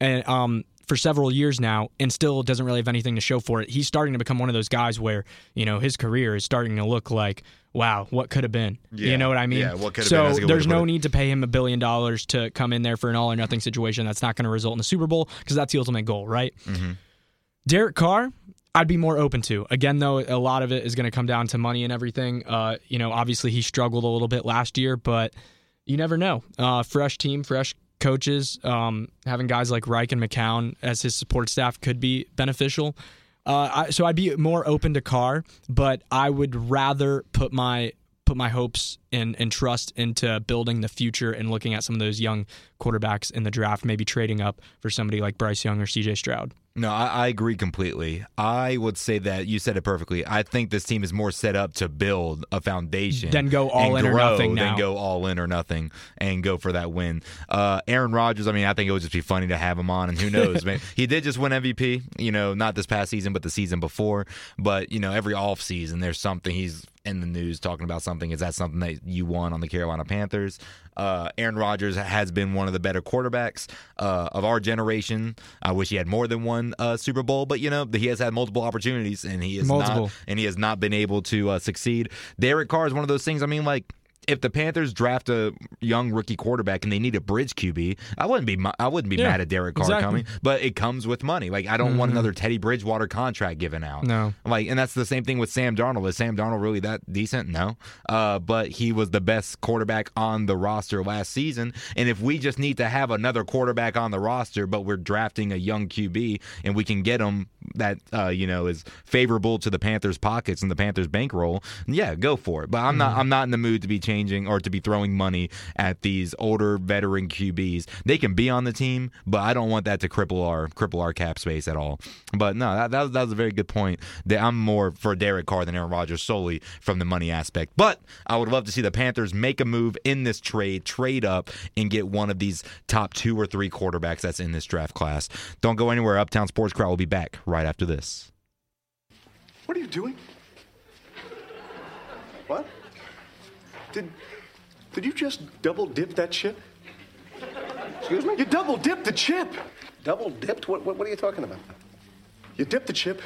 and um for several years now, and still doesn't really have anything to show for it. He's starting to become one of those guys where you know his career is starting to look like. Wow, what could have been? Yeah. You know what I mean? Yeah, what could have so been. That's a good way there's no need to pay him a billion dollars to come in there for an all or nothing situation. That's not going to result in a Super Bowl because that's the ultimate goal, right? Mm-hmm. Derek Carr, I'd be more open to. Again, though, a lot of it is going to come down to money and everything. Uh, you know, obviously he struggled a little bit last year, but you never know. Uh, fresh team, fresh coaches, um, having guys like Reich and McCown as his support staff could be beneficial. Uh, I, so I'd be more open to Carr, but I would rather put my put my hopes and, and trust into building the future and looking at some of those young quarterbacks in the draft, maybe trading up for somebody like Bryce Young or CJ Stroud. No, I, I agree completely. I would say that you said it perfectly. I think this team is more set up to build a foundation, Then go all in or grow nothing Then now. go all in or nothing and go for that win. Uh, Aaron Rodgers. I mean, I think it would just be funny to have him on, and who knows, man. <laughs> He did just win MVP. You know, not this past season, but the season before. But you know, every off season, there's something he's in the news talking about something. Is that something that you won on the Carolina Panthers? Uh, Aaron Rodgers has been one of the better quarterbacks uh, of our generation. I wish he had more than one uh, Super Bowl, but you know he has had multiple opportunities and he is Multiple. not and he has not been able to uh, succeed. Derek Carr is one of those things. I mean, like. If the Panthers draft a young rookie quarterback and they need a bridge QB, I wouldn't be I wouldn't be Yeah, mad at Derek Carr exactly. Mm-hmm. coming, but it comes with money. Like I don't want another Teddy Bridgewater contract given out. No. Like, and that's the same thing with Sam Darnold. Is Sam Darnold really that decent? No. Uh, but he was the best quarterback on the roster last season. And if we just need to have another quarterback on the roster, but we're drafting a young QB and we can get him that uh, you know is favorable to the Panthers' pockets and the Panthers' bankroll, yeah, go for it. But I'm not. I'm not in the mood to be changing or to be throwing money at these older veteran QBs. They can be on the team, but I don't want that to cripple our cripple our cap space at all. But no, that that was, that was a very good point. That I'm more for Derek Carr than Aaron Rodgers solely from the money aspect. But I would love to see the Panthers make a move in this trade, trade up, and get one of these top two or three quarterbacks that's in this draft class. Don't go anywhere. Uptown Sports Crowd will be back right after this. What are you doing? What? Did did you just double dip that chip? Excuse me? You double dipped the chip. Double dipped? What, what, what are you talking about? You dipped the chip.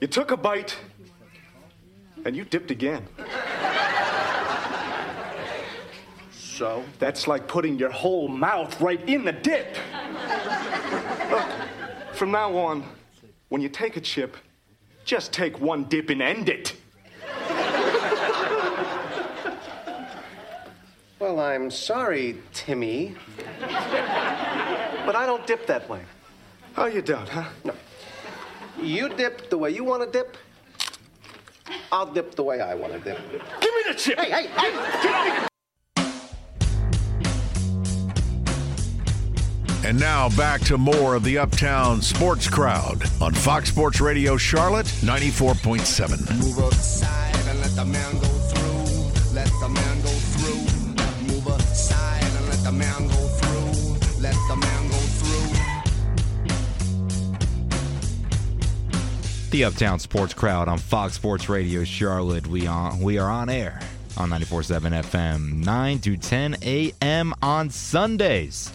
You took a bite. And you dipped again. So? That's like putting your whole mouth right in the dip. Look, from now on, when you take a chip, just take one dip and end it. Well, I'm sorry, Timmy. But I don't dip that way. Oh, you don't, huh? No. You dip the way you want to dip. I'll dip the way I want to dip. Give me the chip. Hey, hey, hey! And now back to more of the Uptown Sports Crowd on Fox Sports Radio Charlotte 94.7. Move aside and let the man go through. Let the man go through. Move aside and let the man go through. Let the man go through. The Uptown Sports Crowd on Fox Sports Radio Charlotte. We on we are on air on 94.7 FM, 9 to 10 a.m. on Sundays.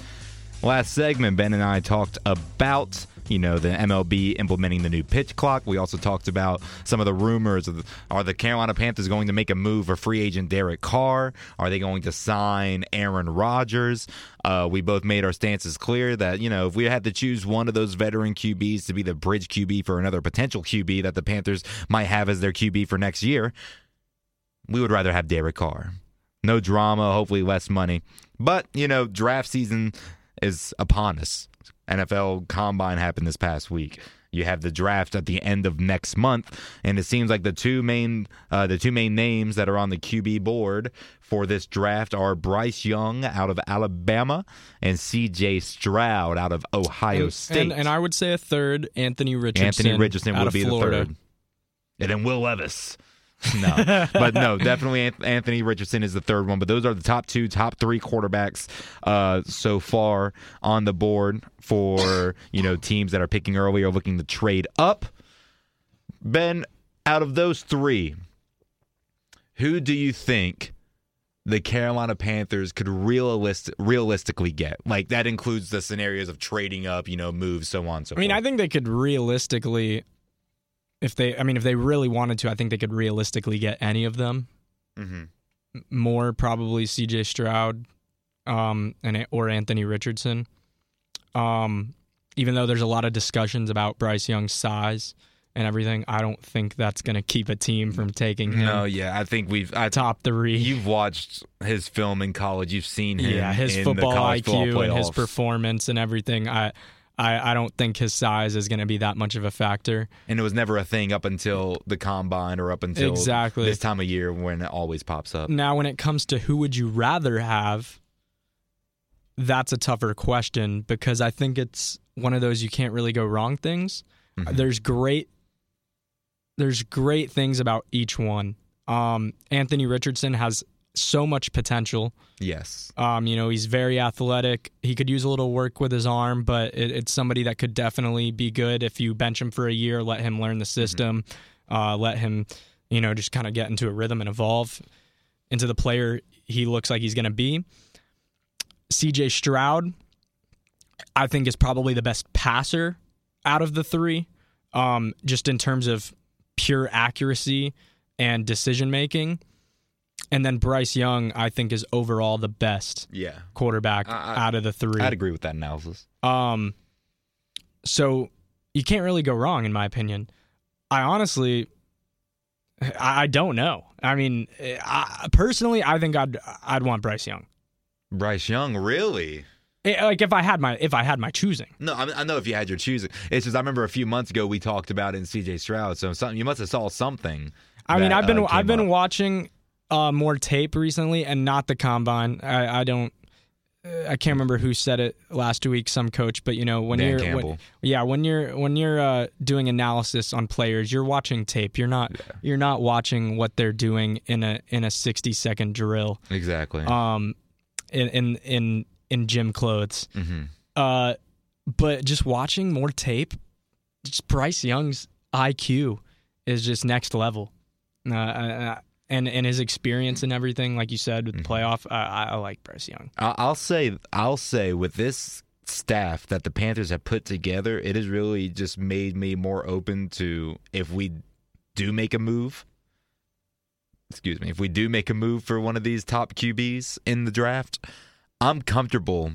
Last segment, Ben and I talked about you know, the MLB implementing the new pitch clock. We also talked about some of the rumors of are the Carolina Panthers going to make a move for free agent Derek Carr? Are they going to sign Aaron Rodgers? Uh, we both made our stances clear that, you know, if we had to choose one of those veteran QBs to be the bridge QB for another potential QB that the Panthers might have as their QB for next year, we would rather have Derek Carr. No drama, hopefully less money. But, you know, draft season is upon us. NFL combine happened this past week. You have the draft at the end of next month, and it seems like the two main uh, the two main names that are on the QB board for this draft are Bryce Young out of Alabama and C.J. Stroud out of Ohio and, State. And, and I would say a third, Anthony Richardson. Anthony Richardson out would of be Florida. the third, and then Will Levis. <laughs> no, but no, definitely Anthony Richardson is the third one. But those are the top two, top three quarterbacks uh, so far on the board for you know teams that are picking early or looking to trade up. Ben, out of those three, who do you think the Carolina Panthers could realist- realistically get? Like that includes the scenarios of trading up, you know, moves, so on, so I mean, forth. I think they could realistically, if they, I mean, if they really wanted to, I think they could realistically get any of them. Mhm. More probably C.J. Stroud, um, and or Anthony Richardson. Um, even though there's a lot of discussions about Bryce Young's size and everything, I don't think that's going to keep a team from taking him No, yeah, I think we've I, top three. You've watched his film in college. You've seen him. yeah, his in football IQ football and his performance and everything. I, I, I don't think his size is going to be that much of a factor. and it was never a thing up until the combine or up until Exactly. this time of year when it always pops up. Now, when it comes to who would you rather have, that's a tougher question because I think it's one of those you can't really go wrong things. Mhm. There's great, there's great things about each one. Um, Anthony Richardson has so much potential. Yes, Um, you know, he's very athletic. He could use a little work with his arm, but it, it's somebody that could definitely be good if you bench him for a year, let him learn the system, uh, let him, you know, just kind of get into a rhythm and evolve into the player he looks like he's going to be. CJ Stroud, I think, is probably the best passer out of the three, um, just in terms of pure accuracy and decision making. And then Bryce Young, I think, is overall the best yeah, quarterback I- I- out of the three. I'd agree with that analysis. Um, so you can't really go wrong, in my opinion. I honestly, I, I don't know. I mean, I, personally, I think I'd I'd want Bryce Young. Bryce Young, really? Eh, Like if I had my if I had my choosing. No, I, mean, I know if you had your choosing. It's just I remember a few months ago we talked about it in CJ Stroud. So something you must have saw something. I mean, that, I've been uh, I've been up. watching uh, more tape recently, and not the combine. I, I don't. I can't remember who said it last week, some coach, but you know when Dan you're when, yeah when you're when you're uh, doing analysis on players, you're watching tape. You're not you're not watching what they're doing in a in a 60 second drill. exactly. Um, in in in, in gym clothes. hmm Uh, but just watching more tape, just Bryce Young's IQ is just next level. Uh, uh, and and his experience and everything, like you said with the playoff, uh, I, I like Bryce Young. I- I'll say, I'll say, with this staff that the Panthers have put together, it has really just made me more open to if we do make a move. Excuse me, if we do make a move for one of these top QBs in the draft, I'm comfortable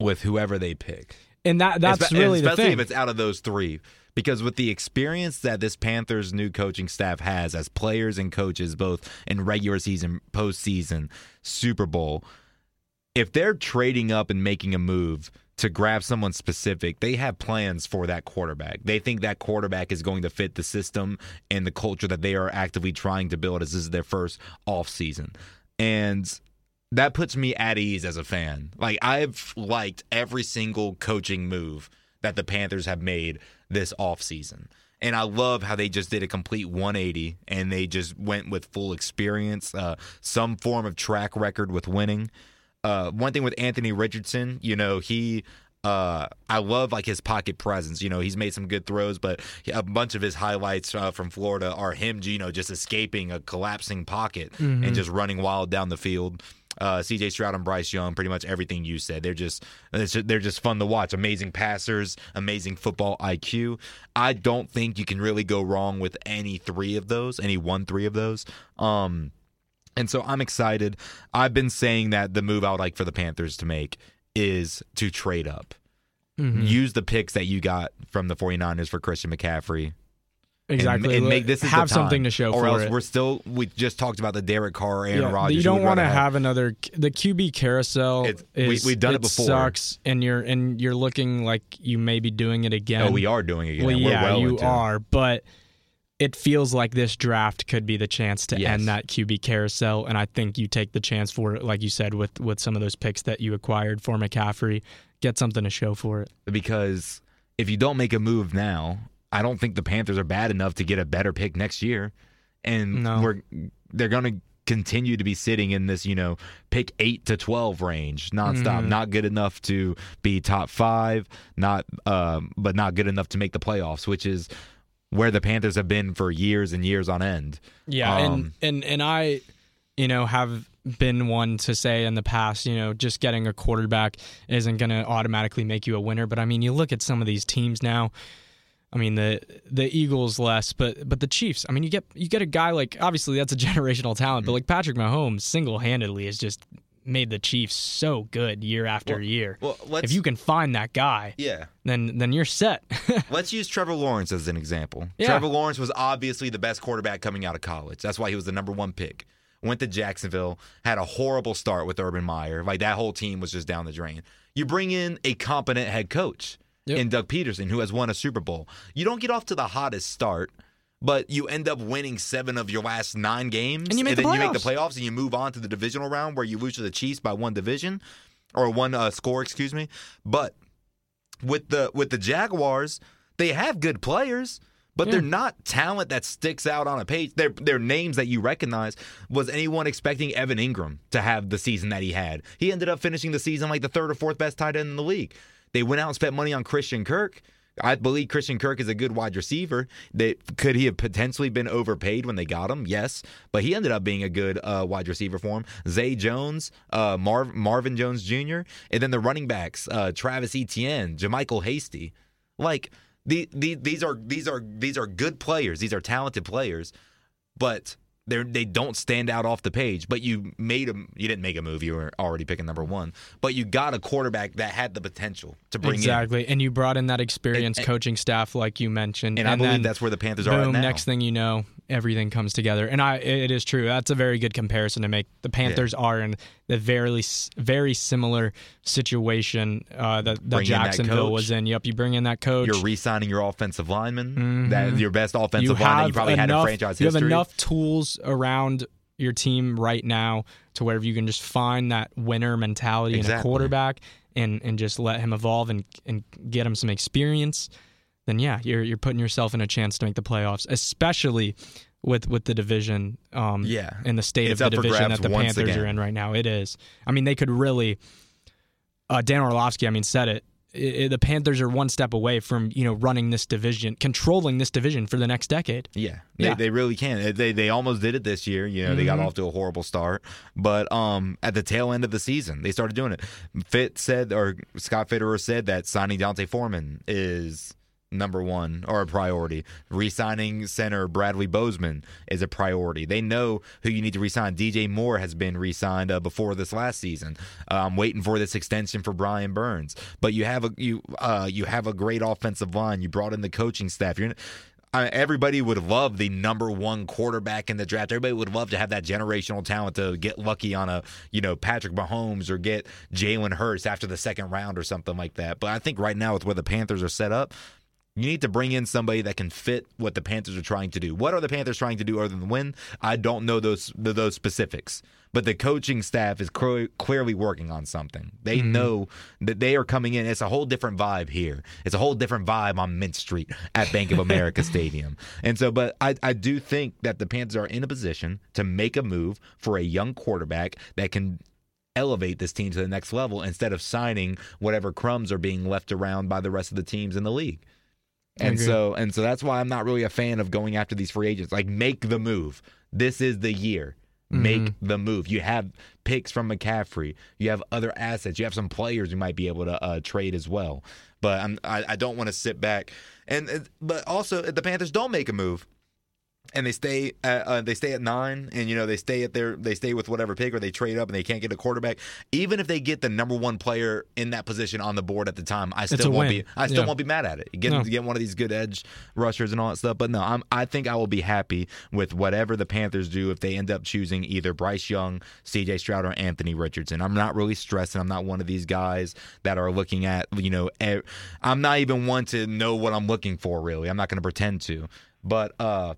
with whoever they pick. And that that's Espe- really the thing. if it's out of those three. Because with the experience that this Panthers new coaching staff has as players and coaches, both in regular season, postseason, Super Bowl, if they're trading up and making a move to grab someone specific, they have plans for that quarterback. They think that quarterback is going to fit the system and the culture that they are actively trying to build as this is their first off season. And that puts me at ease as a fan. Like I've liked every single coaching move that the Panthers have made this offseason. And I love how they just did a complete 180 and they just went with full experience, uh, some form of track record with winning. Uh, one thing with Anthony Richardson, you know, he uh, I love like his pocket presence. You know, he's made some good throws, but a bunch of his highlights uh, from Florida are him, you know, just escaping a collapsing pocket and just running wild down the field. Uh, C.J. Stroud and Bryce Young. Pretty much everything you said. They're just they're just fun to watch. Amazing passers, amazing football IQ. I don't think you can really go wrong with any three of those, any one three of those. Um, and so I'm excited. I've been saying that the move I would like for the Panthers to make is to trade up. Mm-hmm. Use the picks that you got from the 49ers for Christian McCaffrey. And- Exactly. And, make this have something to show or else it. we're still we just talked about the Derek Carr, Aaron Yeah, Rodgers. You don't want to have another the QB carousel. It's- we- is, we've done it before. Sucks, and you're and you're looking like you may be doing it again. Oh, we are doing it again. Well, yeah, well you it. are, but it feels like this draft could be the chance to Yes. end that QB carousel, and I think you take the chance for it, like you said, with with some of those picks that you acquired for McCaffrey, get something to show for it. because if you don't make a move now, I don't think the Panthers are bad enough to get a better pick next year, and No. we're they're going to continue to be sitting in this you know pick eight to twelve range nonstop. Mm-hmm. Not good enough to be top five, not um, but not good enough to make the playoffs, which is where the Panthers have been for years and years on end. Yeah, Um, and and and I, you know, have been one to say in the past, you know, just getting a quarterback isn't going to automatically make you a winner. But I mean, you look at some of these teams now. I mean the the Eagles less, but but the Chiefs. I mean, you get you get a guy like obviously that's a <laughs> generational talent, but mm-hmm. like Patrick Mahomes single handedly has just made the Chiefs so good year after year. well, let's- if you can find that guy, Yeah. then then you're set. <laughs> Let's use Trevor Lawrence as an example. Yeah. Trevor Lawrence was obviously the best quarterback coming out of college. That's why he was the number one pick. Went to Jacksonville, had a horrible start with Urban Meyer. Like that whole team was just down the drain. You bring in a competent head coach Yep. in Doug Pederson, who has won a Super Bowl. You don't get off to the hottest start, but you end up winning seven of your last nine games, And you make the then you make the playoffs. and you move on to the divisional round where you lose to the Chiefs by one division or one uh, score, excuse me. But with the with the Jaguars, they have good players, but they're not talent that sticks out on a page. They're they're names that you recognize. Was anyone expecting Evan Engram to have the season that he had? He ended up finishing the season like the third or fourth best tight end in the league. They went out and spent money on Christian Kirk. I believe Christian Kirk is a good wide receiver. They, could he have potentially been overpaid when they got him? Yes, but he ended up being a good uh, wide receiver for him. Zay Jones, uh, Marv, Marvin Jones Jr., and then the running backs, uh, Travis Etienne, JaMycal Hasty. Like the, the, these are these are these are good players. These are talented players, but they they don't stand out off the page. But you made them. You didn't make a move. You were already picking number one. But you got a quarterback that had the potential to bring in. exactly, and you brought in that experienced And- coaching staff, like you mentioned, And, I believe that's where the Panthers are at boom, now. next thing you know, everything comes together. And I, it is true. That's a very good comparison to make. The Panthers are in the very, very similar situation uh, that, that in that Jacksonville was in. Yep, you bring in that coach. You're re-signing your offensive lineman. That your best offensive you line that have you probably enough, had in franchise you have enough tools around your team right now to where you can just find that winner mentality in a quarterback and and just let him evolve and and get him some experience. Then yeah, you're you're putting yourself in a chance to make the playoffs, especially with with the division. Um, Yeah. in the state It's of the division that the Panthers are in right now. It is. I mean, they could really. Uh, Dan Orlovsky, I mean, said it. I- I- the Panthers are one step away from you know running this division, controlling this division for the next decade. Yeah, they, Yeah. they really can. They they almost did it this year. You know, they got Mm-hmm. off to a horrible start, but um, at the tail end of the season, they started doing it. Fitt said, or Scott Fitterer said that signing D'Onta Foreman is number one or a priority. Re-signing center Bradley Bozeman is a priority. They know who you need to re-sign. DJ Moore has been re-signed uh, before this last season. I'm waiting for this extension for Brian Burns. But you have a you uh, you have a great offensive line. You brought in the coaching staff. You're I everybody would love the number one quarterback in the draft. Everybody would love to have that generational talent to get lucky on a, you know, Patrick Mahomes or get Jalen Hurts after the second round or something like that. But I think right now with where the Panthers are set up, you need to bring in somebody that can fit what the Panthers are trying to do. What are the Panthers trying to do other than win? I don't know those those specifics, but the coaching staff is clear, clearly working on something. They mm-hmm. know that they are coming in. It's a whole different vibe here. It's a whole different vibe on Mint Street at Bank of America <laughs> Stadium. And so, but I, I do think that the Panthers are in a position to make a move for a young quarterback that can elevate this team to the next level instead of signing whatever crumbs are being left around by the rest of the teams in the league. And so and so that's why I'm not really a fan of going after these free agents. Like make the move. This is the year. make the move. You have picks from McCaffrey. You have other assets. You have some players you might be able to uh, trade as well. But I'm, I, I don't want to sit back. And uh, but also if the Panthers don't make a move and they stay at, uh, they stay at nine, and you know they stay at their they stay with whatever pick, or they trade up and they can't get a quarterback. Even if they get the number one player in that position on the board at the time, I still won't win. be I still Yeah. won't be mad at it. Get No. get one of these good edge rushers and all that stuff. But no, I'm I think I will be happy with whatever the Panthers do if they end up choosing either Bryce Young, C.J. Stroud, or Anthony Richardson. I'm not really stressing. I'm not one of these guys that are looking at you know. I'm not even one to know what I'm looking for. Really, I'm not going to pretend to. But uh,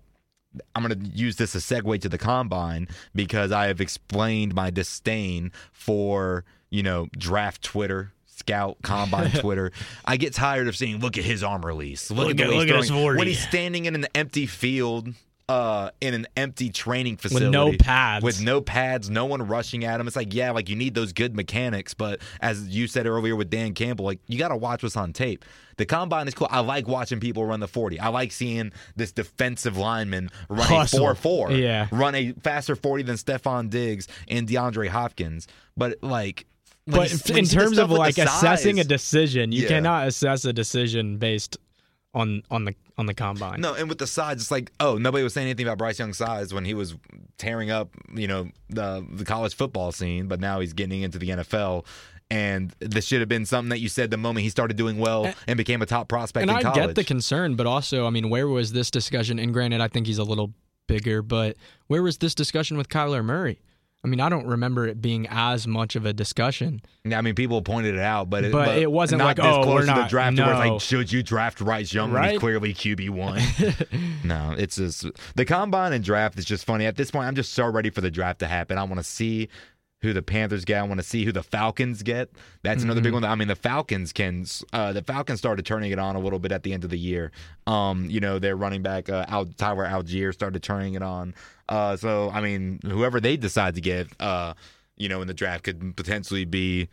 I'm going to use this as a segue to the combine because I have explained my disdain for, you know, draft Twitter, scout combine <laughs> Twitter. I get tired of seeing, look at his arm release. Look, at the at- he's look at his 40. When he's standing in an empty field, uh, in an empty training facility with no pads. with no pads, no one rushing at him. It's like, yeah, like you need those good mechanics, but as you said earlier with Dan Campbell, like you got to watch what's on tape. The combine is cool. I like watching people run the 40. I like seeing this defensive lineman run Hustle. a 4 4. Yeah. Run a faster 40 than Stefon Diggs and DeAndre Hopkins. But like, But you- f- when you in terms of like assessing a decision, you Yeah. cannot assess a decision based on on the on the combine. No, and with the size, it's like, oh, nobody was saying anything about Bryce Young's size when he was tearing up, you know, the the college football scene, but now he's getting into the NFL. And this should have been something that you said the moment he started doing well and, became a top prospect and in I college. get the concern, but also, I mean, where was this discussion? And granted, I think he's a little bigger, but where was this discussion with Kyler Murray? I mean, I don't remember it being as much of a discussion. I mean, people pointed it out, but it, But it wasn't not like, this oh, close we're to the not- draft. Where it's no. like, should you draft Bryce Young when he's Right? clearly QB one? <laughs> no, it's just the combine and draft is just funny. At this point, I'm just so ready for the draft to happen. I want to see who the Panthers get. I want to see who the Falcons get. That's another big Mm-hmm. one. I mean, the Falcons can. Uh, the Falcons started turning it on a little bit at the end of the year. Um, you know, their running back uh, Al- Tyler Allgeier started turning it on. Uh, so I mean, whoever they decide to get, uh, you know, in the draft could potentially be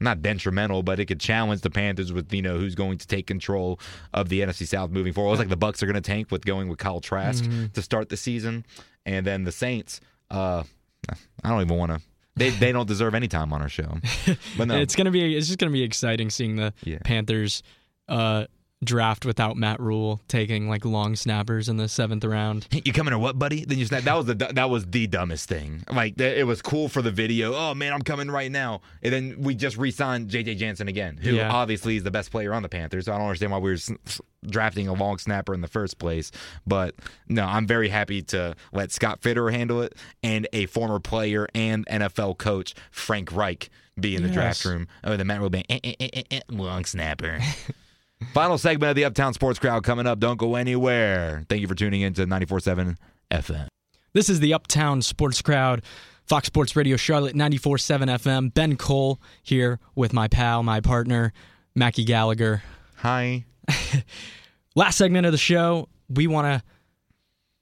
not detrimental, but it could challenge the Panthers with you know who's going to take control of the NFC South moving forward. It looks like the Bucs are going to tank with going with Kyle Trask to start the season, and then the Saints. Uh, I don't even want to. They they don't deserve any time on our show. <laughs> But no, It's gonna be it's just gonna be exciting seeing the Yeah. Panthers uh, draft without Matt Rhule taking like long snappers in the seventh round. <laughs> you coming or what, buddy? Then you snap. That was the that was the dumbest thing. Like it was cool for the video. Oh man, I'm coming right now. And then we just re-signed JJ Jansen again, who Yeah. obviously is the best player on the Panthers. So I don't understand why we were drafting a long snapper in the first place. But no, I'm very happy to let Scott Fitterer handle it and a former player and NFL coach Frank Reich be in the Yes. draft room. Oh, the Matt Rhule being eh, eh, eh, eh, eh, long snapper. <laughs> Final segment of the Uptown Sports Crowd coming up. Don't go anywhere. Thank you for tuning in to 94.7 FM. This is the Uptown Sports Crowd, Fox Sports Radio Charlotte 94.7 FM. Ben Cole here with my pal, my partner, Mackie Gallagher. Hi. <laughs> Last segment of the show, we want to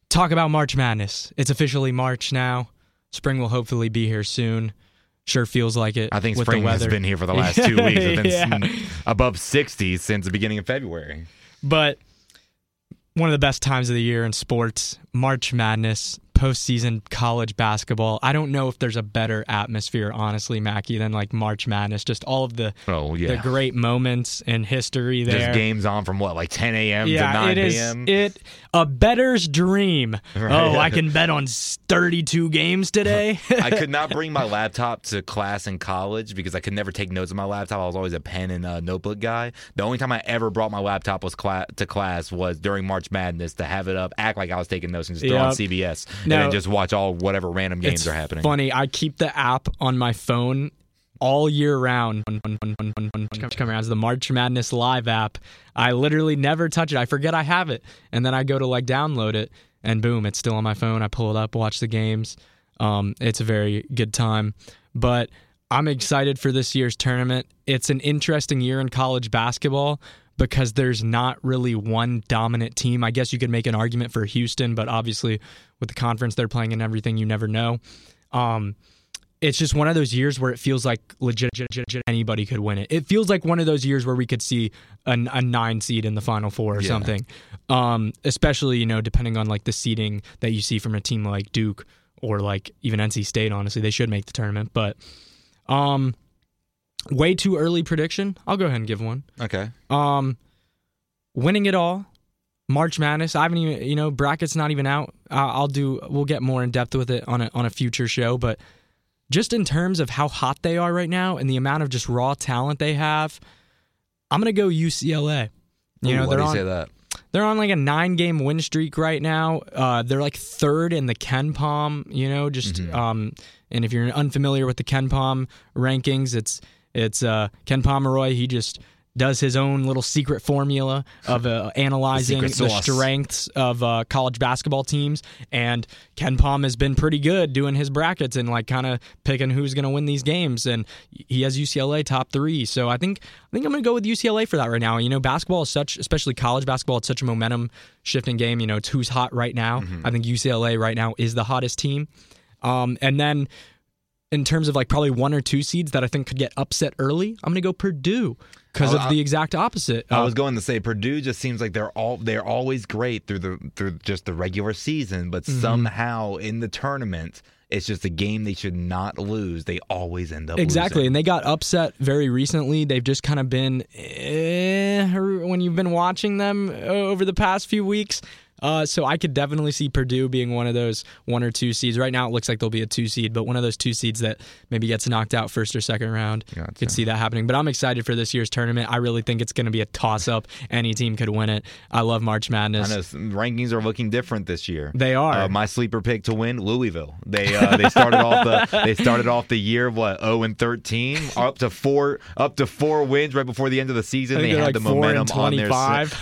talk about March Madness. It's officially March now. Spring will hopefully be here soon. Sure feels like it. I think with the spring has been here for the <laughs> last two weeks. It's Yeah. above 60 since the beginning of February. But one of the best times of the year in sports, March Madness, postseason college basketball. I don't know if there's a better atmosphere, honestly, Mackie, than like March Madness. Just all of the Oh, yeah. the great moments in history there. There's games on from what, like 10 a.m. to yeah, 9 it is p.m.? it a better's dream. <laughs> Right. Oh, I can bet on 32 games today. <laughs> I could not <laughs> bring my laptop to class in college because I could never take notes on my laptop. I was always a pen and uh, notebook guy. The only time I ever brought my laptop was cla- to class was during March Madness to have it up, act like I was taking notes, and just throw on Yep. CBS, and then just watch all whatever random games are happening. funny. I keep the app on my phone all year round. Come around, it's the March Madness Live app. I literally never touch it. I forget I have it, and then I go to like download it, and boom, it's still on my phone. I pull it up, watch the games. Um, it's a very good time, but I'm excited for this year's tournament. It's an interesting year in college basketball because there's not really one dominant team. I guess you could make an argument for Houston, but obviously with the conference they're playing and everything, you never know. Um, it's just one of those years where it feels like legit, legit, legit anybody could win it. It feels like one of those years where we could see a, a nine seed in the final four or Yeah. something. Um, especially you know depending on like the seeding that you see from a team like Duke or like even NC State. Honestly, they should make the tournament, but um, way too early prediction. I'll go ahead and give one. Okay. Um, winning it all, March Madness. I haven't even, you know, brackets not even out. Uh, I'll do. We'll get more in depth with it on a on a future show. But just in terms of how hot they are right now and the amount of just raw talent they have, I'm gonna go UCLA. You Ooh, know, why they're do you on say that? they're on like a nine game win streak right now. Uh, they're like third in the KenPom, you know, just um, and if you're unfamiliar with the KenPom rankings, it's it's uh, Ken Pomeroy. He just does his own little secret formula of uh, <laughs> analyzing The the, strengths of uh, college basketball teams. And KenPom has been pretty good doing his brackets and like kind of picking who's going to win these games. And he has UCLA top three. So I think I think I'm going to go with UCLA for that right now. You know, basketball is such, especially college basketball, it's such a momentum shifting game. You know, it's who's hot right now. Mm-hmm. I think UCLA right now is the hottest team. Um, and then in terms of like probably one or two seeds that I think could get upset early, I'm going to go Purdue because of the exact opposite. I was going to say Purdue just seems like they're all they're always great through the through just the regular season, but Mm-hmm. somehow in the tournament, it's just a game they should not lose. They always end up Exactly, losing. and they got upset very recently. They've just kind of been eh, when you've been watching them uh, over the past few weeks. Uh, so I could definitely see Purdue being one of those one or two seeds. Right now, it looks like they'll be a two seed, but one of those two seeds that maybe gets knocked out first or second round. Gotcha. Could see that happening. But I'm excited for this year's tournament. I really think it's going to be a toss up. Any team could win it. I love March I Madness. know rankings are looking different this year. They are. Uh, my sleeper pick to win Louisville. They uh, they started off the <laughs> they started off the year what zero and thirteen up to four up to four wins right before the end of the season. They had like the momentum on their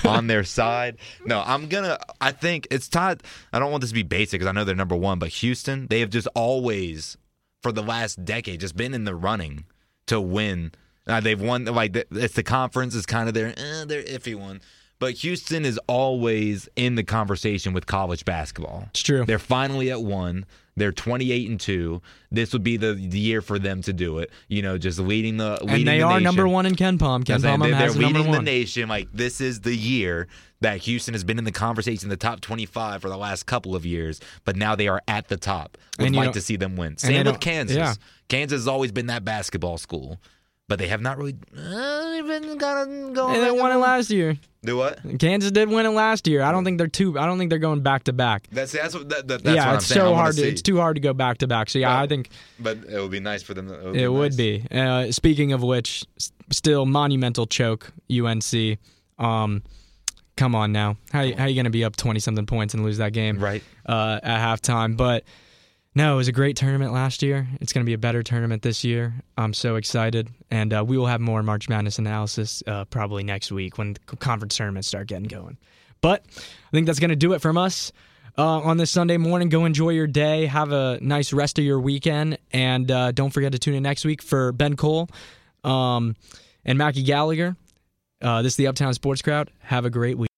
on their side. No, I'm gonna. I think it's time. I don't want this to be basic because I know they're number one, but Houston they have just always for the last decade just been in the running to win. Uh, they've won like it's the conference is kind of their eh, their iffy one. But Houston is always in the conversation with college basketball. It's true. They're finally at one. They're 28 and 2. This would be the, the year for them to do it. You know, just leading the leading and they the are nation. number one in KenPom. Ken Palm they're, they're the leading the nation. Like this is the year that Houston has been in the conversation, the top 25 for the last couple of years, but now they are at the top. Would like to see them win. Same with Kansas. yeah. Kansas has always been that basketball school, but they have not really uh, even got to go. Hey, they won it last year. Do what? Kansas did win it last year. I don't think they're two. I don't think they're going back to back. That's that's what that, that, that's yeah, what it's I'm so wanna hard. To, see. it's too hard to go back to back. So yeah, I think But it would be nice for them. It would it be. would nice. be. Uh, speaking of which, still monumental choke. UNC. Um, come on now. How how you going to be up twenty something points and lose that game? Right. Uh, at halftime, but. No, it was a great tournament last year. It's going to be a better tournament this year. I'm so excited, and uh, we will have more March Madness analysis uh, probably next week when the conference tournaments start getting going. But I think that's going to do it from us uh, on this Sunday morning. Go enjoy your day. Have a nice rest of your weekend. And uh, don't forget to tune in next week for Ben Cole um, and Mackie Gallagher. Uh, this is the Uptown Sports Crowd. Have a great week.